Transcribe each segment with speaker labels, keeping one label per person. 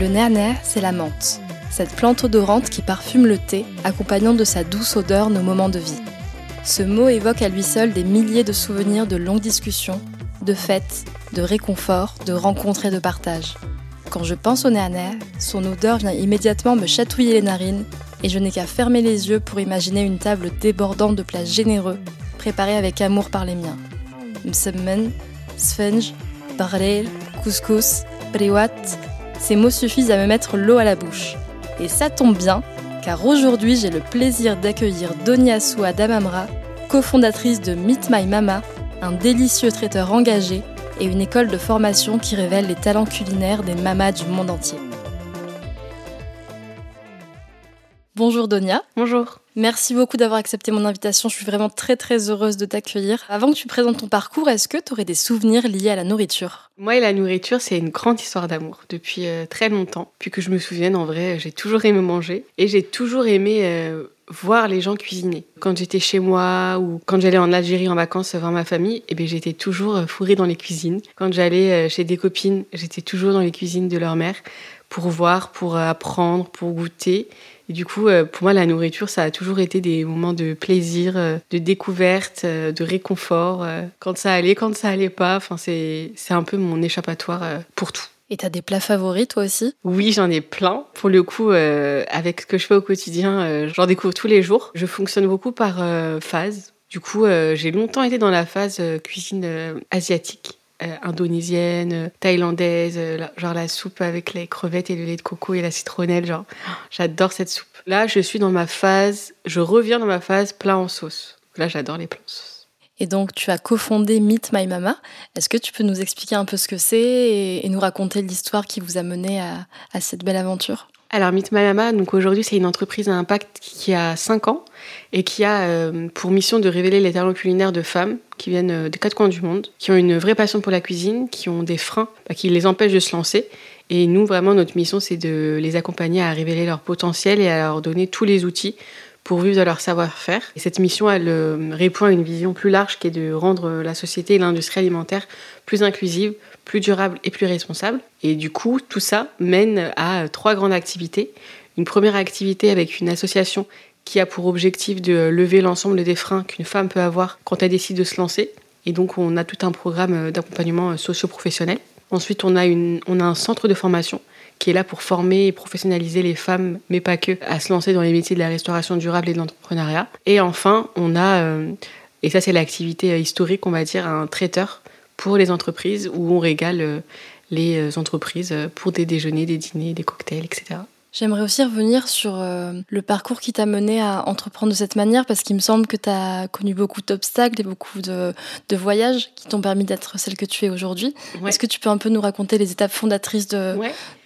Speaker 1: Le néaner, c'est la menthe, cette plante odorante qui parfume le thé, accompagnant de sa douce odeur nos moments de vie. Ce mot évoque à lui seul des milliers de souvenirs de longues discussions, de fêtes, de réconfort, de rencontres et de partage. Quand je pense au néaner, son odeur vient immédiatement me chatouiller les narines et je n'ai qu'à fermer les yeux pour imaginer une table débordante de plats généreux, préparés avec amour par les miens. Msemmen, sfenj, barrel, couscous, briwat, ces mots suffisent à me mettre l'eau à la bouche. Et ça tombe bien, car aujourd'hui j'ai le plaisir d'accueillir Donia Soua Damamra, cofondatrice de Meet My Mama, un délicieux traiteur engagé et une école de formation qui révèle les talents culinaires des mamas du monde entier. Bonjour Donia.
Speaker 2: Bonjour.
Speaker 1: Merci beaucoup d'avoir accepté mon invitation. Je suis vraiment très très heureuse de t'accueillir. Avant que tu présentes ton parcours, est-ce que tu aurais des souvenirs liés à la nourriture?
Speaker 2: Moi et la nourriture, c'est une grande histoire d'amour depuis euh, très longtemps. Puis que je me souvienne, en vrai, j'ai toujours aimé manger et j'ai toujours aimé euh, voir les gens cuisiner. Quand j'étais chez moi ou quand j'allais en Algérie en vacances voir ma famille, eh bien, j'étais toujours euh, fourrée dans les cuisines. Quand j'allais chez des copines, j'étais toujours dans les cuisines de leur mère pour voir, pour apprendre, pour goûter. Et du coup, euh, pour moi, la nourriture, ça a toujours été des moments de plaisir, euh, de découverte, euh, de réconfort. Quand ça allait, quand ça allait pas. Enfin, c'est un peu mon échappatoire pour tout.
Speaker 1: Et t'as des plats favoris, toi aussi?
Speaker 2: Oui, j'en ai plein. Pour le coup, avec ce que je fais au quotidien, j'en découvre tous les jours. Je fonctionne beaucoup par phase. Du coup, j'ai longtemps été dans la phase cuisine asiatique. indonésienne, thaïlandaise, genre la soupe avec les crevettes et le lait de coco et la citronnelle, genre j'adore cette soupe. Là, je suis dans ma phase, je reviens dans ma phase plat en sauce. Là, j'adore les plats en sauce.
Speaker 1: Et donc, tu as cofondé Meet My Mama. Est-ce que tu peux nous expliquer un peu ce que c'est et, nous raconter l'histoire qui vous a mené à, cette belle aventure?
Speaker 2: Alors, Meet My Mama, aujourd'hui, c'est une entreprise à impact qui a 5 ans et qui a euh, pour mission de révéler les talents culinaires de femmes qui viennent euh, des quatre coins du monde, qui ont une vraie passion pour la cuisine, qui ont des freins bah, qui les empêchent de se lancer et nous, vraiment, notre mission, c'est de les accompagner à révéler leur potentiel et à leur donner tous les outils pour vivre de leur savoir-faire. Et cette mission, euh, répond à une vision plus large qui est de rendre la société et l'industrie alimentaire plus inclusive, plus durable et plus responsable. Et du coup, tout ça mène à trois grandes activités. Une première activité avec une association qui a pour objectif de lever l'ensemble des freins qu'une femme peut avoir quand elle décide de se lancer. Et donc, on a tout un programme d'accompagnement socio-professionnel. Ensuite, on a un centre de formation qui est là pour former et professionnaliser les femmes, mais pas que, à se lancer dans les métiers de la restauration durable et de l'entrepreneuriat. Et enfin, on a, euh, et ça c'est l'activité euh, historique, on va dire, un traiteur pour les entreprises où on régale euh, les entreprises pour des déjeuners, des dîners, des cocktails, etc.
Speaker 1: J'aimerais aussi revenir sur le parcours qui t'a mené à entreprendre de cette manière, parce qu'il me semble que tu as connu beaucoup d'obstacles et beaucoup de, voyages qui t'ont permis d'être celle que tu es aujourd'hui. Est-ce que tu peux un peu nous raconter les étapes fondatrices de,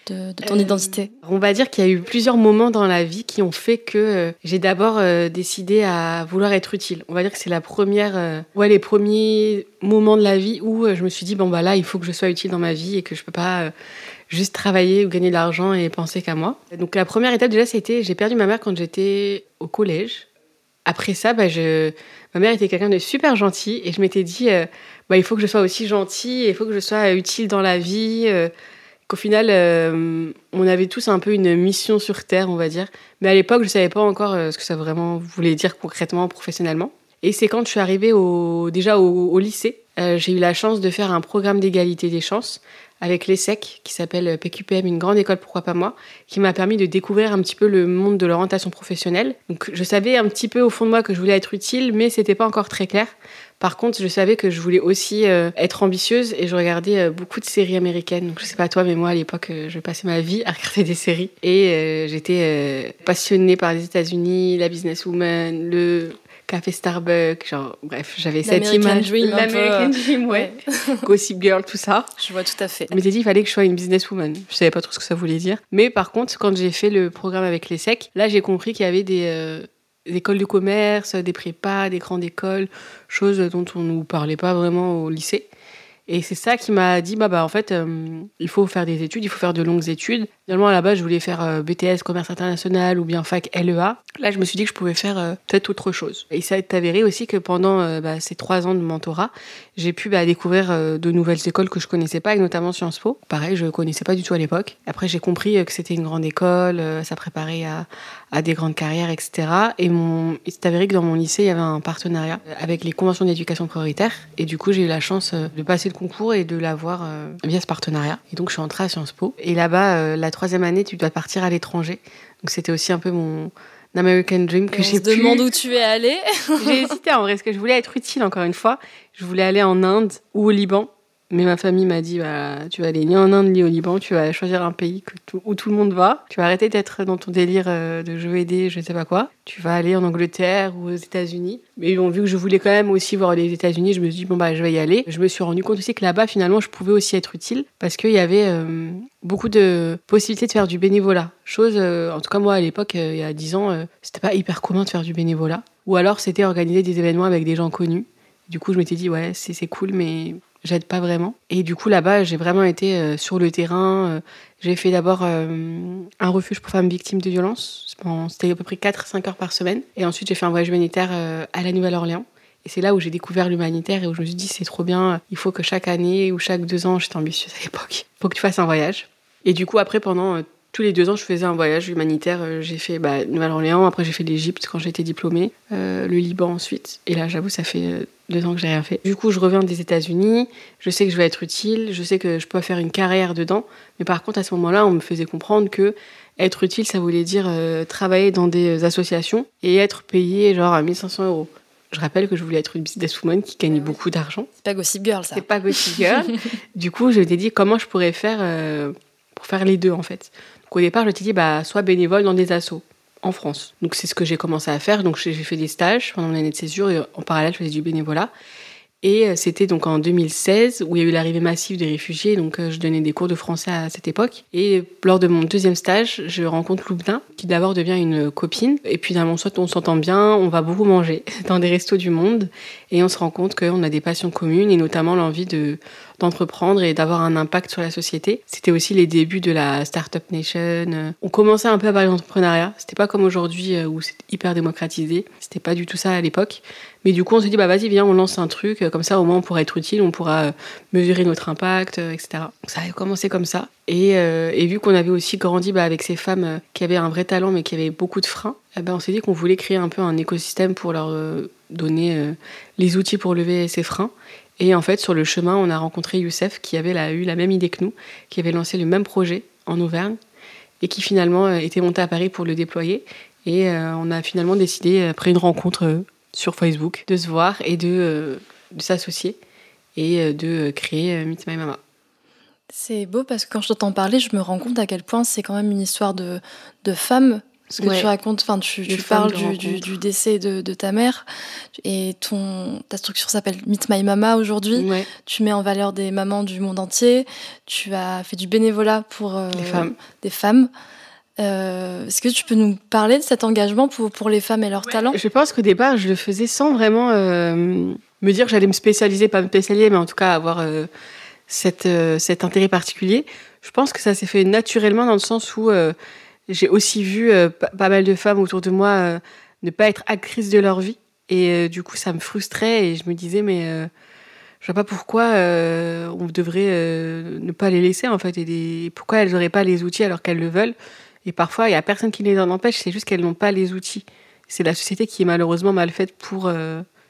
Speaker 1: de, ton euh, identité
Speaker 2: On va dire qu'il y a eu plusieurs moments dans la vie qui ont fait que euh, j'ai d'abord décidé à vouloir être utile. On va dire que c'est la première, ouais, les premiers moments de la vie où je me suis dit, bon, bah là, il faut que je sois utile dans ma vie et que je peux pas juste travailler ou gagner de l'argent et penser qu'à moi. Donc la première étape déjà, c'était j'ai perdu ma mère quand j'étais au collège. Après ça, bah, je... ma mère était quelqu'un de super gentil et je m'étais dit euh, bah, il faut que je sois aussi gentil, il faut que je sois utile dans la vie. Euh, qu'au final, euh, on avait tous un peu une mission sur Terre, on va dire. Mais à l'époque, je ne savais pas encore ce que ça vraiment voulait dire concrètement, professionnellement. Et c'est quand je suis arrivée au, déjà au lycée, j'ai eu la chance de faire un programme d'égalité des chances avec l'ESSEC, qui s'appelle PQPM, une grande école, pourquoi pas moi, qui m'a permis de découvrir un petit peu le monde de l'orientation professionnelle. Donc je savais un petit peu au fond de moi que je voulais être utile, mais c'était pas encore très clair. Par contre, je savais que je voulais aussi euh, être ambitieuse et je regardais euh, beaucoup de séries américaines. Donc, je sais pas toi, mais moi, à l'époque, euh, je passais ma vie à regarder des séries. Et j'étais passionnée par les États-Unis, la businesswoman, le café Starbucks, genre, bref, j'avais cette image.
Speaker 1: L'American
Speaker 2: Dream, ouais. Gossip Girl, tout ça.
Speaker 1: Je vois tout à fait.
Speaker 2: Mais j'ai dit, il fallait que je sois une businesswoman. Je savais pas trop ce que ça voulait dire. Mais par contre, quand j'ai fait le programme avec les SEC, là, j'ai compris qu'il y avait des des écoles de commerce, des prépas, des grandes écoles, choses dont on ne nous parlait pas vraiment au lycée. Et c'est ça qui m'a dit, bah, bah en fait, euh, il faut faire des études, il faut faire de longues études. Finalement, à la base, je voulais faire euh, BTS, commerce international ou bien fac LEA. Là, je me suis dit que je pouvais faire euh, peut-être autre chose. Et ça a avéré aussi que pendant bah, ces trois ans de mentorat, j'ai pu bah, découvrir de nouvelles écoles que je connaissais pas, et notamment Sciences Po. Pareil, je connaissais pas du tout à l'époque. Après, j'ai compris que c'était une grande école, ça préparait à, à, des grandes carrières, etc. Et mon... il s'est avéré que dans mon lycée, il y avait un partenariat avec les conventions d'éducation prioritaire. Et du coup, j'ai eu la chance de passer le concours et de l'avoir via ce partenariat. Et donc, je suis entrée à Sciences Po. Et là-bas, la troisième année, tu dois partir à l'étranger. Donc c'était aussi un peu mon American Dream que j'ai pu.
Speaker 1: demande où tu es allé.
Speaker 2: j'ai hésité en vrai, parce que je voulais être utile encore une fois. Je voulais aller en Inde ou au Liban. Mais ma famille m'a dit, bah, tu vas aller ni en Inde ni au Liban, tu vas choisir un pays où tout le monde va. Tu vas arrêter d'être dans ton délire euh, de jeu aider, je sais pas quoi. Tu vas aller en Angleterre ou aux États-Unis. Mais bon, vu que je voulais quand même aussi voir les États-Unis, je me suis dit, bon, bah, je vais y aller. Je me suis rendu compte aussi que là-bas, finalement, je pouvais aussi être utile parce qu'il y avait euh, beaucoup de possibilités de faire du bénévolat. Chose, euh, en tout cas, moi, à l'époque, il y a 10 ans, c'était pas hyper commun de faire du bénévolat. Ou alors, c'était organiser des événements avec des gens connus. Du coup, je m'étais dit, ouais, c'est cool, mais j'aide pas vraiment. Et du coup, là-bas, j'ai vraiment été euh, sur le terrain. Euh, j'ai fait d'abord euh, un refuge pour femmes victimes de violences. C'était à peu près 4-5 heures par semaine. Et ensuite, j'ai fait un voyage humanitaire à la Nouvelle-Orléans. Et c'est là où j'ai découvert l'humanitaire et où je me suis dit, c'est trop bien, il faut que chaque année ou chaque deux ans, j'étais ambitieuse à l'époque, faut que tu fasses un voyage. Et du coup, après, pendant tous les deux ans, je faisais un voyage humanitaire. J'ai fait bah, Nouvelle-Orléans, après j'ai fait l'Égypte quand j'étais diplômée, le Liban ensuite. Et là, j'avoue, ça fait deux ans que j'ai rien fait. Du coup, je reviens des États-Unis, je sais que je vais être utile, je sais que je peux faire une carrière dedans, mais par contre, à ce moment-là, on me faisait comprendre que être utile, ça voulait dire euh, travailler dans des associations et être payé genre à 1500 euros. Je rappelle que je voulais être une businesswoman qui gagnait beaucoup d'argent.
Speaker 1: C'est pas Gossip Girl, ça.
Speaker 2: C'est pas Gossip Girl. du coup, je m'étais dit comment je pourrais faire euh, pour faire les deux, en fait? Au départ, je m'étais dit, bah, soit bénévole dans des assos en France. Donc c'est ce que j'ai commencé à faire. Donc j'ai fait des stages pendant mon année de césure et en parallèle je faisais du bénévolat. Et euh, c'était donc en 2016 où il y a eu l'arrivée massive des réfugiés. Donc euh, je donnais des cours de français à cette époque. Et lors de mon deuxième stage, je rencontre Loubna, qui d'abord devient une copine. Et puis d'un moment, soit on s'entend bien, on va beaucoup manger dans des restos du monde. Et on se rend compte qu'on a des passions communes et notamment l'envie de d'entreprendre et d'avoir un impact sur la société. C'était aussi les débuts de la Startup Nation. On commençait un peu à parler d'entrepreneuriat. C'était pas comme aujourd'hui euh, où c'est hyper démocratisé. C'était pas du tout ça à l'époque. Mais du coup, on s'est dit, bah vas-y, viens, on lance un truc. Comme ça, au moins, on pourra être utile, on pourra euh, mesurer notre impact, euh, etc. Ça a commencé comme ça. Et, vu qu'on avait aussi grandi bah, avec ces femmes qui avaient un vrai talent, mais qui avaient beaucoup de freins, eh ben, on s'est dit qu'on voulait créer un peu un écosystème pour leur donner les outils pour lever ces freins. Et en fait, sur le chemin, on a rencontré Youssef qui avait eu la même idée que nous, qui avait lancé le même projet en Auvergne et qui finalement euh, était monté à Paris pour le déployer. Et euh, on a finalement décidé, après une rencontre euh, sur Facebook, de se voir et de, s'associer et de créer Meet My Mama.
Speaker 1: C'est beau parce que quand je t'entends parler, je me rends compte à quel point c'est quand même une histoire de, de femmes ce que tu racontes, enfin, tu, parles du, décès de, ta mère et ton, ta structure s'appelle Meet My Mama aujourd'hui. Tu mets en valeur des mamans du monde entier. Tu as fait du bénévolat pour
Speaker 2: euh, femmes.
Speaker 1: des femmes. Euh, est-ce que tu peux nous parler de cet engagement pour, pour les femmes et leurs talents?
Speaker 2: Je pense qu'au départ, je le faisais sans vraiment euh, me dire que j'allais me spécialiser, pas me spécialiser, mais en tout cas avoir cette, cet intérêt particulier. Je pense que ça s'est fait naturellement dans le sens où j'ai aussi vu euh, pas mal de femmes autour de moi euh, ne pas être actrices de leur vie. Et euh, du coup, ça me frustrait et je me disais, mais je vois pas pourquoi on devrait ne pas les laisser, en fait, et pourquoi elles n'auraient pas les outils alors qu'elles le veulent. Et parfois, il y a personne qui les en empêche, c'est juste qu'elles n'ont pas les outils. C'est la société qui est malheureusement mal faite pour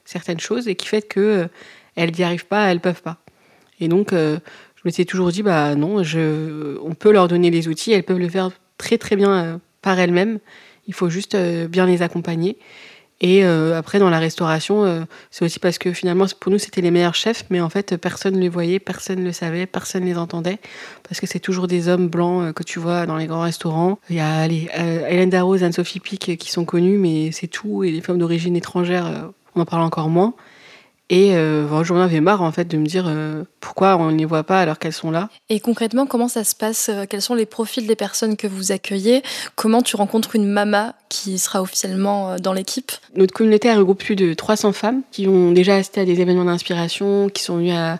Speaker 2: certaines choses et qui fait que elles n'y arrivent pas, elles peuvent pas. Et donc, je m'étais toujours dit, bah non, on peut leur donner les outils, elles peuvent le faire très très bien par elles-mêmes. Il faut juste bien les accompagner. Et euh, après, dans la restauration, euh, c'est aussi parce que finalement, pour nous, c'était les meilleurs chefs, mais en fait, personne ne les voyait, personne ne le savait, personne ne les entendait, parce que c'est toujours des hommes blancs euh, que tu vois dans les grands restaurants. Il y a Hélène Darroze, Anne-Sophie Pic qui sont connues, mais c'est tout, et les femmes d'origine étrangère, on en parle encore moins. Et euh, j'en avais marre en fait de me dire euh, pourquoi on ne les voit pas alors qu'elles sont là.
Speaker 1: Et concrètement, comment ça se passe euh, Quels sont les profils des personnes que vous accueillez? Comment tu rencontres une mama qui sera officiellement euh, dans l'équipe?
Speaker 2: Notre communauté regroupe plus de 300 femmes qui ont déjà assisté à des événements d'inspiration, qui sont venues à,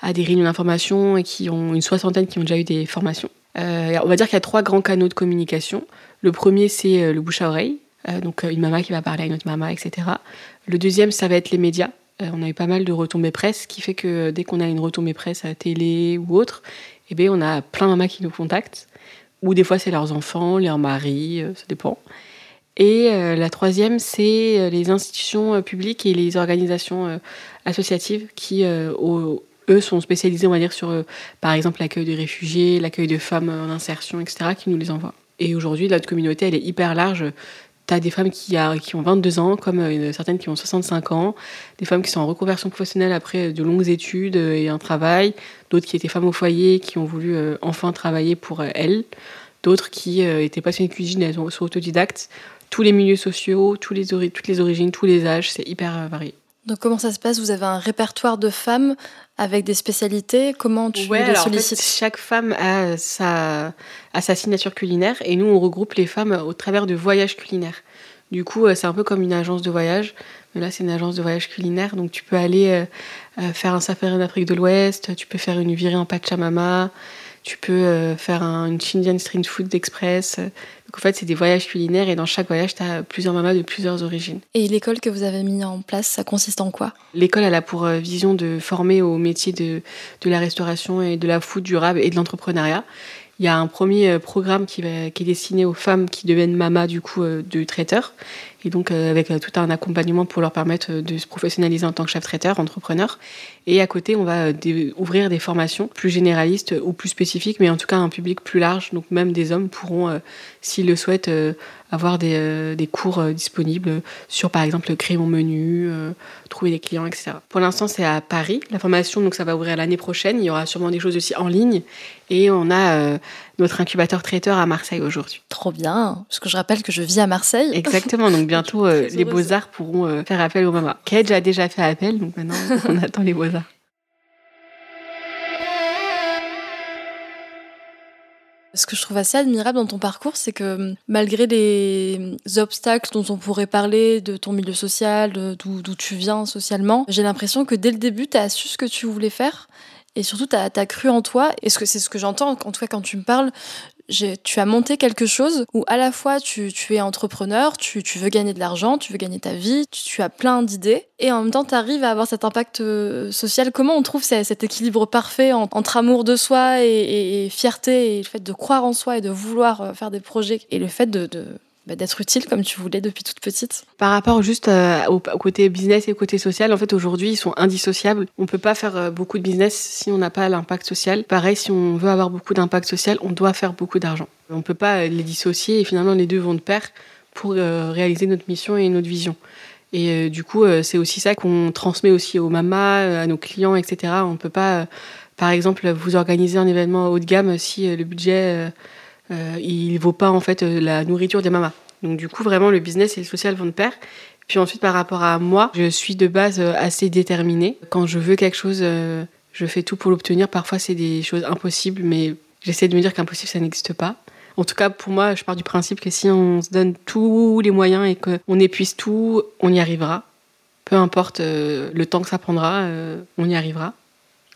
Speaker 2: à des réunions d'information et qui ont une soixantaine qui ont déjà eu des formations. Euh, on va dire qu'il y a trois grands canaux de communication. Le premier, c'est le bouche à oreille, donc une mama qui va parler à une autre mama, etc. Le deuxième, ça va être les médias. Euh, on a eu pas mal de retombées presse, ce qui fait que euh, dès qu'on a une retombée presse à la télé ou autre, eh bien, on a plein de mamas qui nous contactent. Ou des fois, c'est leurs enfants, leurs maris, euh, ça dépend. Et la troisième, c'est les institutions publiques et les organisations associatives qui, eux, sont spécialisées, on va dire, sur, par exemple, l'accueil de réfugiés, l'accueil de femmes en insertion, etc., qui nous les envoient. Et aujourd'hui, notre communauté, elle est hyper large. Tu as des femmes qui, ont 22 ans, comme euh, certaines qui ont 65 ans, des femmes qui sont en reconversion professionnelle après de longues études euh, et un travail, d'autres qui étaient femmes au foyer, qui ont voulu euh, enfin travailler pour elles, d'autres qui étaient passionnées de cuisine, elles sont autodidactes. Tous les milieux sociaux, tous toutes les origines, tous les âges, c'est hyper varié.
Speaker 1: Donc comment ça se passe? Vous avez un répertoire de femmes avec des spécialités? Comment tu
Speaker 2: ouais,
Speaker 1: les sollicites?
Speaker 2: Chaque femme a sa, a sa signature culinaire et nous on regroupe les femmes au travers de voyages culinaires. Du coup, euh, c'est un peu comme une agence de voyage, mais là c'est une agence de voyage culinaire. Donc tu peux aller euh, euh, faire un safari en Afrique de l'Ouest, tu peux faire une virée en Pachamama, tu peux faire un, une Indian Street Food Express. Donc en fait, c'est des voyages culinaires et dans chaque voyage, tu as plusieurs mamas de plusieurs origines.
Speaker 1: Et l'école que vous avez mis en place, ça consiste en quoi?
Speaker 2: L'école, elle a pour euh, vision de former au métier de, de la restauration et de la food durable et de l'entrepreneuriat. Il y a un premier euh, programme qui, va, qui est destiné aux femmes qui deviennent mamas du coup euh, de traiteurs et donc avec tout un accompagnement pour leur permettre de se professionnaliser en tant que chef traiteur, entrepreneur. Et à côté, on va ouvrir des formations plus généralistes ou plus spécifiques, mais en tout cas un public plus large. Donc même des hommes pourront, s'ils le souhaitent, avoir des, euh, cours euh, disponibles sur, par exemple, créer mon menu, euh, trouver des clients, etc. Pour l'instant, c'est à Paris. La formation, donc, ça va ouvrir l'année prochaine. Il y aura sûrement des choses aussi en ligne. Et on a notre incubateur traiteur à Marseille aujourd'hui.
Speaker 1: Trop bien, parce que je rappelle que je vis à Marseille.
Speaker 2: Exactement, donc bientôt les beaux-arts pourront faire appel aux mamas. Kedge a déjà fait appel, donc maintenant on attend les beaux-arts.
Speaker 1: Ce que je trouve assez admirable dans ton parcours, c'est que malgré les obstacles dont on pourrait parler, de ton milieu social, d'où tu viens socialement, j'ai l'impression que dès le début, tu as su ce que tu voulais faire. Et surtout, tu as, cru en toi. Et c'est ce que j'entends, en tout cas quand tu me parles, tu as monté quelque chose où à la fois tu, es entrepreneur, tu, veux gagner de l'argent, tu veux gagner ta vie, tu, as plein d'idées, et en même temps tu arrives à avoir cet impact euh, social. Comment on trouve cet équilibre parfait entre amour de soi et, fierté, et le fait de croire en soi et de vouloir euh, faire des projets, et le fait de bah, d'être utile comme tu voulais depuis toute petite
Speaker 2: Par rapport juste euh, au, côté business et au côté social, en fait aujourd'hui ils sont indissociables. On peut pas faire euh, beaucoup de business si on n'a pas l'impact social. Pareil, si on veut avoir beaucoup d'impact social, on doit faire beaucoup d'argent. On peut pas euh, les dissocier et finalement les deux vont de pair pour réaliser notre mission et notre vision. Et du coup, c'est aussi ça qu'on transmet aussi aux mamas, à nos clients, etc. On peut pas, par exemple, vous organiser un événement haut de gamme si le budget euh, il vaut pas en fait euh, la nourriture des mamas. Donc du coup, vraiment, le business et le social vont de pair. Puis ensuite, par rapport à moi, je suis de base euh, assez déterminée. Quand je veux quelque chose, je fais tout pour l'obtenir. Parfois, c'est des choses impossibles, mais j'essaie de me dire qu'impossible, ça n'existe pas. En tout cas, pour moi, je pars du principe que si on se donne tous les moyens et qu'on épuise tout, on y arrivera. Peu importe le temps que ça prendra, on y arrivera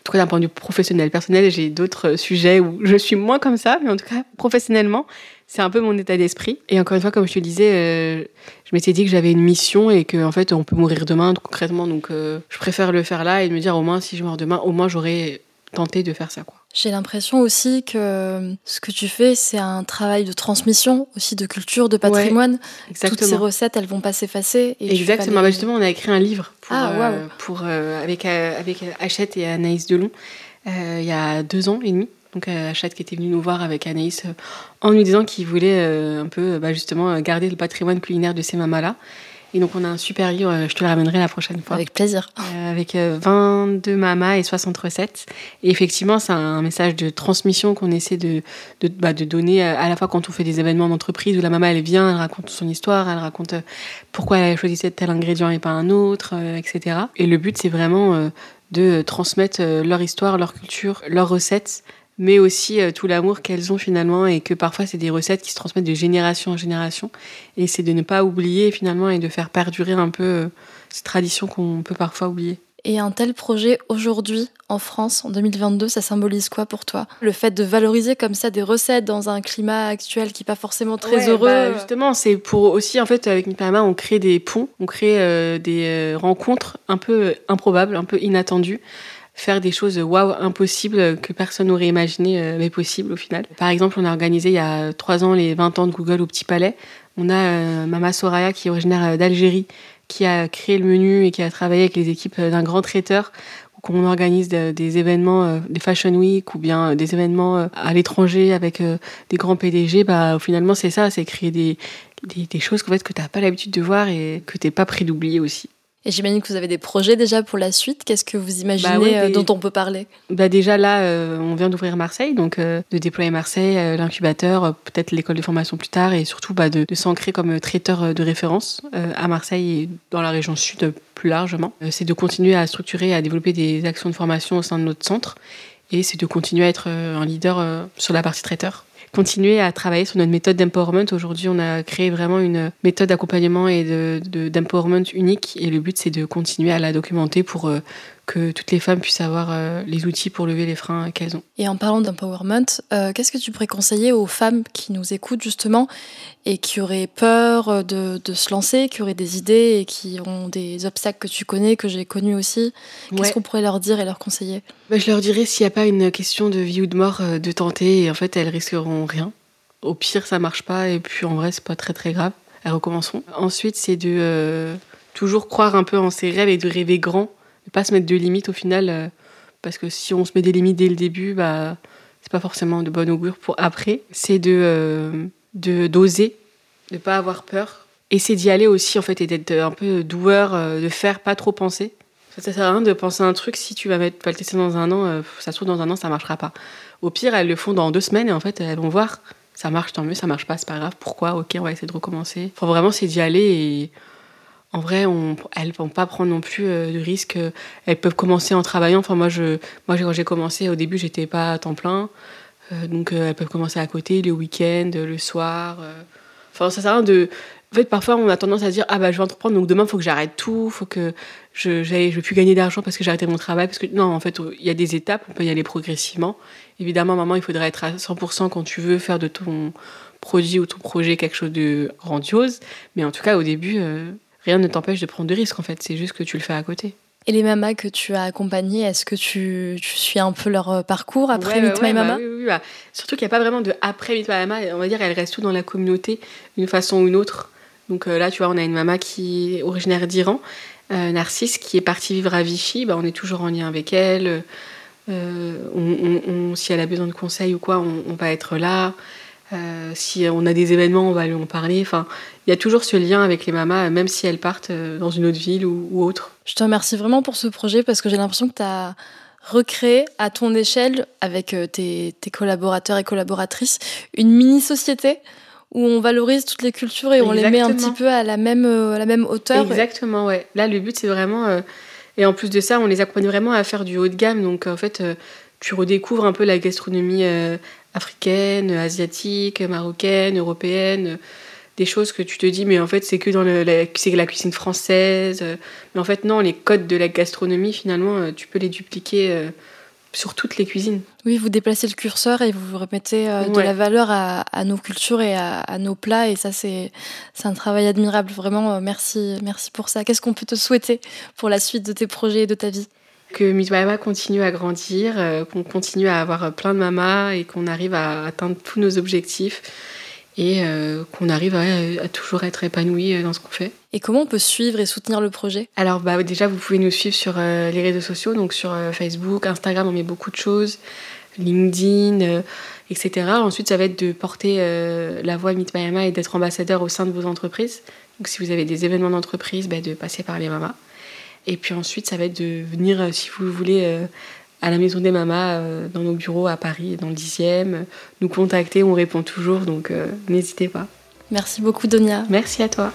Speaker 2: tout cas d'un point de vue professionnel. Personnel, j'ai d'autres sujets où je suis moins comme ça, mais en tout cas, professionnellement, c'est un peu mon état d'esprit. Et encore une fois, comme je te disais, euh, je m'étais dit que j'avais une mission et qu'en en fait, on peut mourir demain, concrètement. Donc, euh, je préfère le faire là et me dire au moins, si je meurs demain, au moins, j'aurais tenté de faire ça, quoi.
Speaker 1: J'ai l'impression aussi que ce que tu fais, c'est un travail de transmission, aussi de culture, de patrimoine. Toutes ces recettes, elles vont pas s'effacer.
Speaker 2: Exactement. Bah, justement, on a écrit un livre pour, ah, euh, pour, euh, avec, euh, avec Hachette et Anaïs Delon. il y a deux ans et demi. Donc Achat qui était venu nous voir avec Anaïs en nous disant qu'il voulait un peu bah, justement garder le patrimoine culinaire de ces mamas-là et donc, on a un super livre, euh, je te le ramènerai la prochaine fois.
Speaker 1: Avec plaisir.
Speaker 2: Euh, avec 22 euh, mamas et 60 recettes. Et effectivement, c'est un message de transmission qu'on essaie de, de, bah, de, donner à la fois quand on fait des événements d'entreprise où la maman, elle vient, elle raconte son histoire, elle raconte pourquoi elle a choisi tel ingrédient et pas un autre, etc. Et le but, c'est vraiment de transmettre leur histoire, leur culture, leurs recettes mais aussi euh, tout l'amour qu'elles ont finalement et que parfois c'est des recettes qui se transmettent de génération en génération et c'est de ne pas oublier finalement et de faire perdurer un peu euh, ces traditions qu'on peut parfois oublier.
Speaker 1: Et un tel projet aujourd'hui en France en 2022, ça symbolise quoi pour toi? Le fait de valoriser comme ça des recettes dans un climat actuel qui n'est pas forcément très heureux.
Speaker 2: Bah, justement, c'est pour aussi en fait avec Mipama, on crée des ponts, on crée euh, des rencontres un peu improbables, un peu inattendues faire des choses waouh impossibles que personne n'aurait imaginé euh, mais possibles au final. Par exemple, on a organisé il y a trois ans les 20 ans de Google au Petit Palais. On a euh, Mama Soraya qui est originaire euh, d'Algérie qui a créé le menu et qui a travaillé avec les équipes d'un grand traiteur qu'on organise des événements, des Fashion Week ou bien des événements à l'étranger avec des grands PDG, bah finalement c'est ça, c'est créer des, des, choses qu'en fait, que tu n'as pas l'habitude de voir et que tu n'es pas prêt d'oublier aussi.
Speaker 1: Et j'imagine que vous avez des projets déjà pour la suite. Qu'est-ce que vous imaginez bah euh, dont on peut parler?
Speaker 2: Bah Déjà là, euh, on vient d'ouvrir Marseille, donc euh, de déployer Marseille, l'incubateur, peut-être l'école de formation plus tard, et surtout bah, de, de s'ancrer comme traiteur de référence à Marseille et dans la région sud plus largement. c'est de continuer à structurer et à développer des actions de formation au sein de notre centre, et c'est de continuer à être un leader sur la partie traiteur continuer à travailler sur notre méthode d'empowerment. Aujourd'hui, on a créé vraiment une méthode d'accompagnement et d'empowerment de, unique. Et le but, c'est de continuer à la documenter pour euh, que toutes les femmes puissent avoir euh, les outils pour lever les freins qu'elles ont.
Speaker 1: Et en parlant d'empowerment, euh, qu'est-ce que tu pourrais conseiller aux femmes qui nous écoutent justement et qui auraient peur de, de, se lancer, qui auraient des idées et qui ont des obstacles que tu connais, que j'ai connus aussi? Qu'est-ce qu'on pourrait leur dire et leur conseiller?
Speaker 2: Bah, Je leur dirais s'il n'y a pas une question de vie ou de mort, euh, de tenter et en fait elles risqueront rien. Au pire, ça marche pas et puis en vrai, c'est pas très très grave. Elles recommenceront. Ensuite, c'est de toujours croire un peu en ses rêves et de rêver grand ne pas se mettre de limites au final, euh, parce que si on se met des limites dès le début, bah, c'est pas forcément de bon augure pour après. C'est de euh, d'oser, de pas avoir peur. Essayer d'y aller aussi en fait et d'être un peu doueur, euh, de faire pas trop penser. Ça, sert à rien de penser à un truc si tu vas, mettre, pas le tester dans un an, ça se trouve dans un an ça marchera pas. Au pire elles le font dans deux semaines et en fait elles vont voir ça marche tant mieux, ça marche pas c'est pas grave. Pourquoi? Ok on va essayer de recommencer. Enfin vraiment c'est d'y aller et en vrai, elles ne vont pas prendre non plus euh, de risques. Elles peuvent commencer en travaillant. Enfin, moi, moi quand j'ai commencé, au début, j'étais pas à temps plein. Euh, donc, euh, elles peuvent commencer à côté, le week-end, le soir. Enfin, ça sert à rien de. En fait, parfois, on a tendance à dire Ah, bah, je vais entreprendre, donc demain, il faut que j'arrête tout. faut que je ne vais plus gagner d'argent parce que j'ai arrêté mon travail. Parce que non, en fait, il y a des étapes, on peut y aller progressivement. Évidemment, maman, il faudrait être à 100% quand tu veux faire de ton produit ou ton projet quelque chose de grandiose. Mais en tout cas, au début, rien ne t'empêche de prendre de risques en fait, c'est juste que tu le fais à côté.
Speaker 1: Et les mamas que tu as accompagnées, est-ce que tu, suis un peu leur euh, parcours après Meet My Mama
Speaker 2: bah Oui, oui, bah. surtout qu'il n'y a pas vraiment de après Meet My Mama. On va dire, elles restent tout dans la communauté d'une façon ou une autre. Donc euh, là, tu vois, on a une maman qui est originaire d'Iran, euh, Narcisse, qui est partie vivre à Vichy. Bah, on est toujours en lien avec elle. on, si elle a besoin de conseils ou quoi, on, va être là. Euh, si on a des événements, on va lui en parler. Enfin, il y a toujours ce lien avec les mamas, même si elles partent euh, dans une autre ville ou, autre.
Speaker 1: Je te remercie vraiment pour ce projet parce que j'ai l'impression que tu as recréé à ton échelle, avec euh, tes, collaborateurs et collaboratrices, une mini-société où on valorise toutes les cultures et on les met un petit peu à la même, à la même hauteur.
Speaker 2: Exactement, ouais. Là, le but, c'est vraiment... et en plus de ça, on les accompagne vraiment à faire du haut de gamme. Donc, en fait, tu redécouvres un peu la gastronomie africaine, asiatique, marocaine, européenne, des choses que tu te dis, mais en fait, c'est que dans la, la cuisine française. Mais en fait, non, les codes de la gastronomie, finalement, euh, tu peux les dupliquer euh, sur toutes les cuisines.
Speaker 1: Oui, vous déplacez le curseur et vous remettez euh, de la valeur à, nos cultures et à, nos plats. Et ça, c'est un travail admirable. Vraiment, merci, merci pour ça. Qu'est-ce qu'on peut te souhaiter pour la suite de tes projets et de ta vie?
Speaker 2: Que Mitwayama continue à grandir, euh, qu'on continue à avoir plein de mamas et qu'on arrive à atteindre tous nos objectifs et euh, qu'on arrive à, toujours être épanoui euh, dans ce qu'on fait.
Speaker 1: Et comment on peut suivre et soutenir le projet?
Speaker 2: Alors bah, déjà, vous pouvez nous suivre sur euh, les réseaux sociaux, donc sur Facebook, Instagram, on met beaucoup de choses, LinkedIn, etc. Ensuite, ça va être de porter la voix Meet My et d'être ambassadeur au sein de vos entreprises. Donc si vous avez des événements d'entreprise, bah, de passer par les mamas. Et puis ensuite, ça va être de venir, si vous voulez à la Maison des Mamas, euh, dans nos bureaux à Paris, dans le 10e. Nous contacter, on répond toujours, donc euh, n'hésitez pas.
Speaker 1: Merci beaucoup, Donia.
Speaker 2: Merci à toi.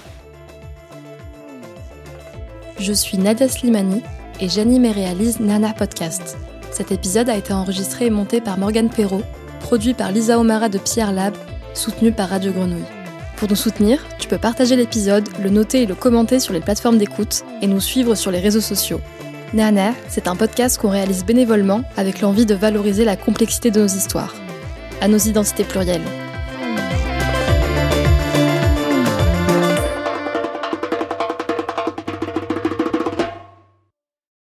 Speaker 1: Je suis Nadia Slimani et j'anime et réalise Nana Podcast. Cet épisode a été enregistré et monté par Morgane Perrault, produit par Lisa Omara de Pierre Lab, soutenu par Radio Grenouille. Pour nous soutenir, tu peux partager l'épisode, le noter et le commenter sur les plateformes d'écoute et nous suivre sur les réseaux sociaux. Nana, c'est un podcast qu'on réalise bénévolement avec l'envie de valoriser la complexité de nos histoires, à nos identités plurielles.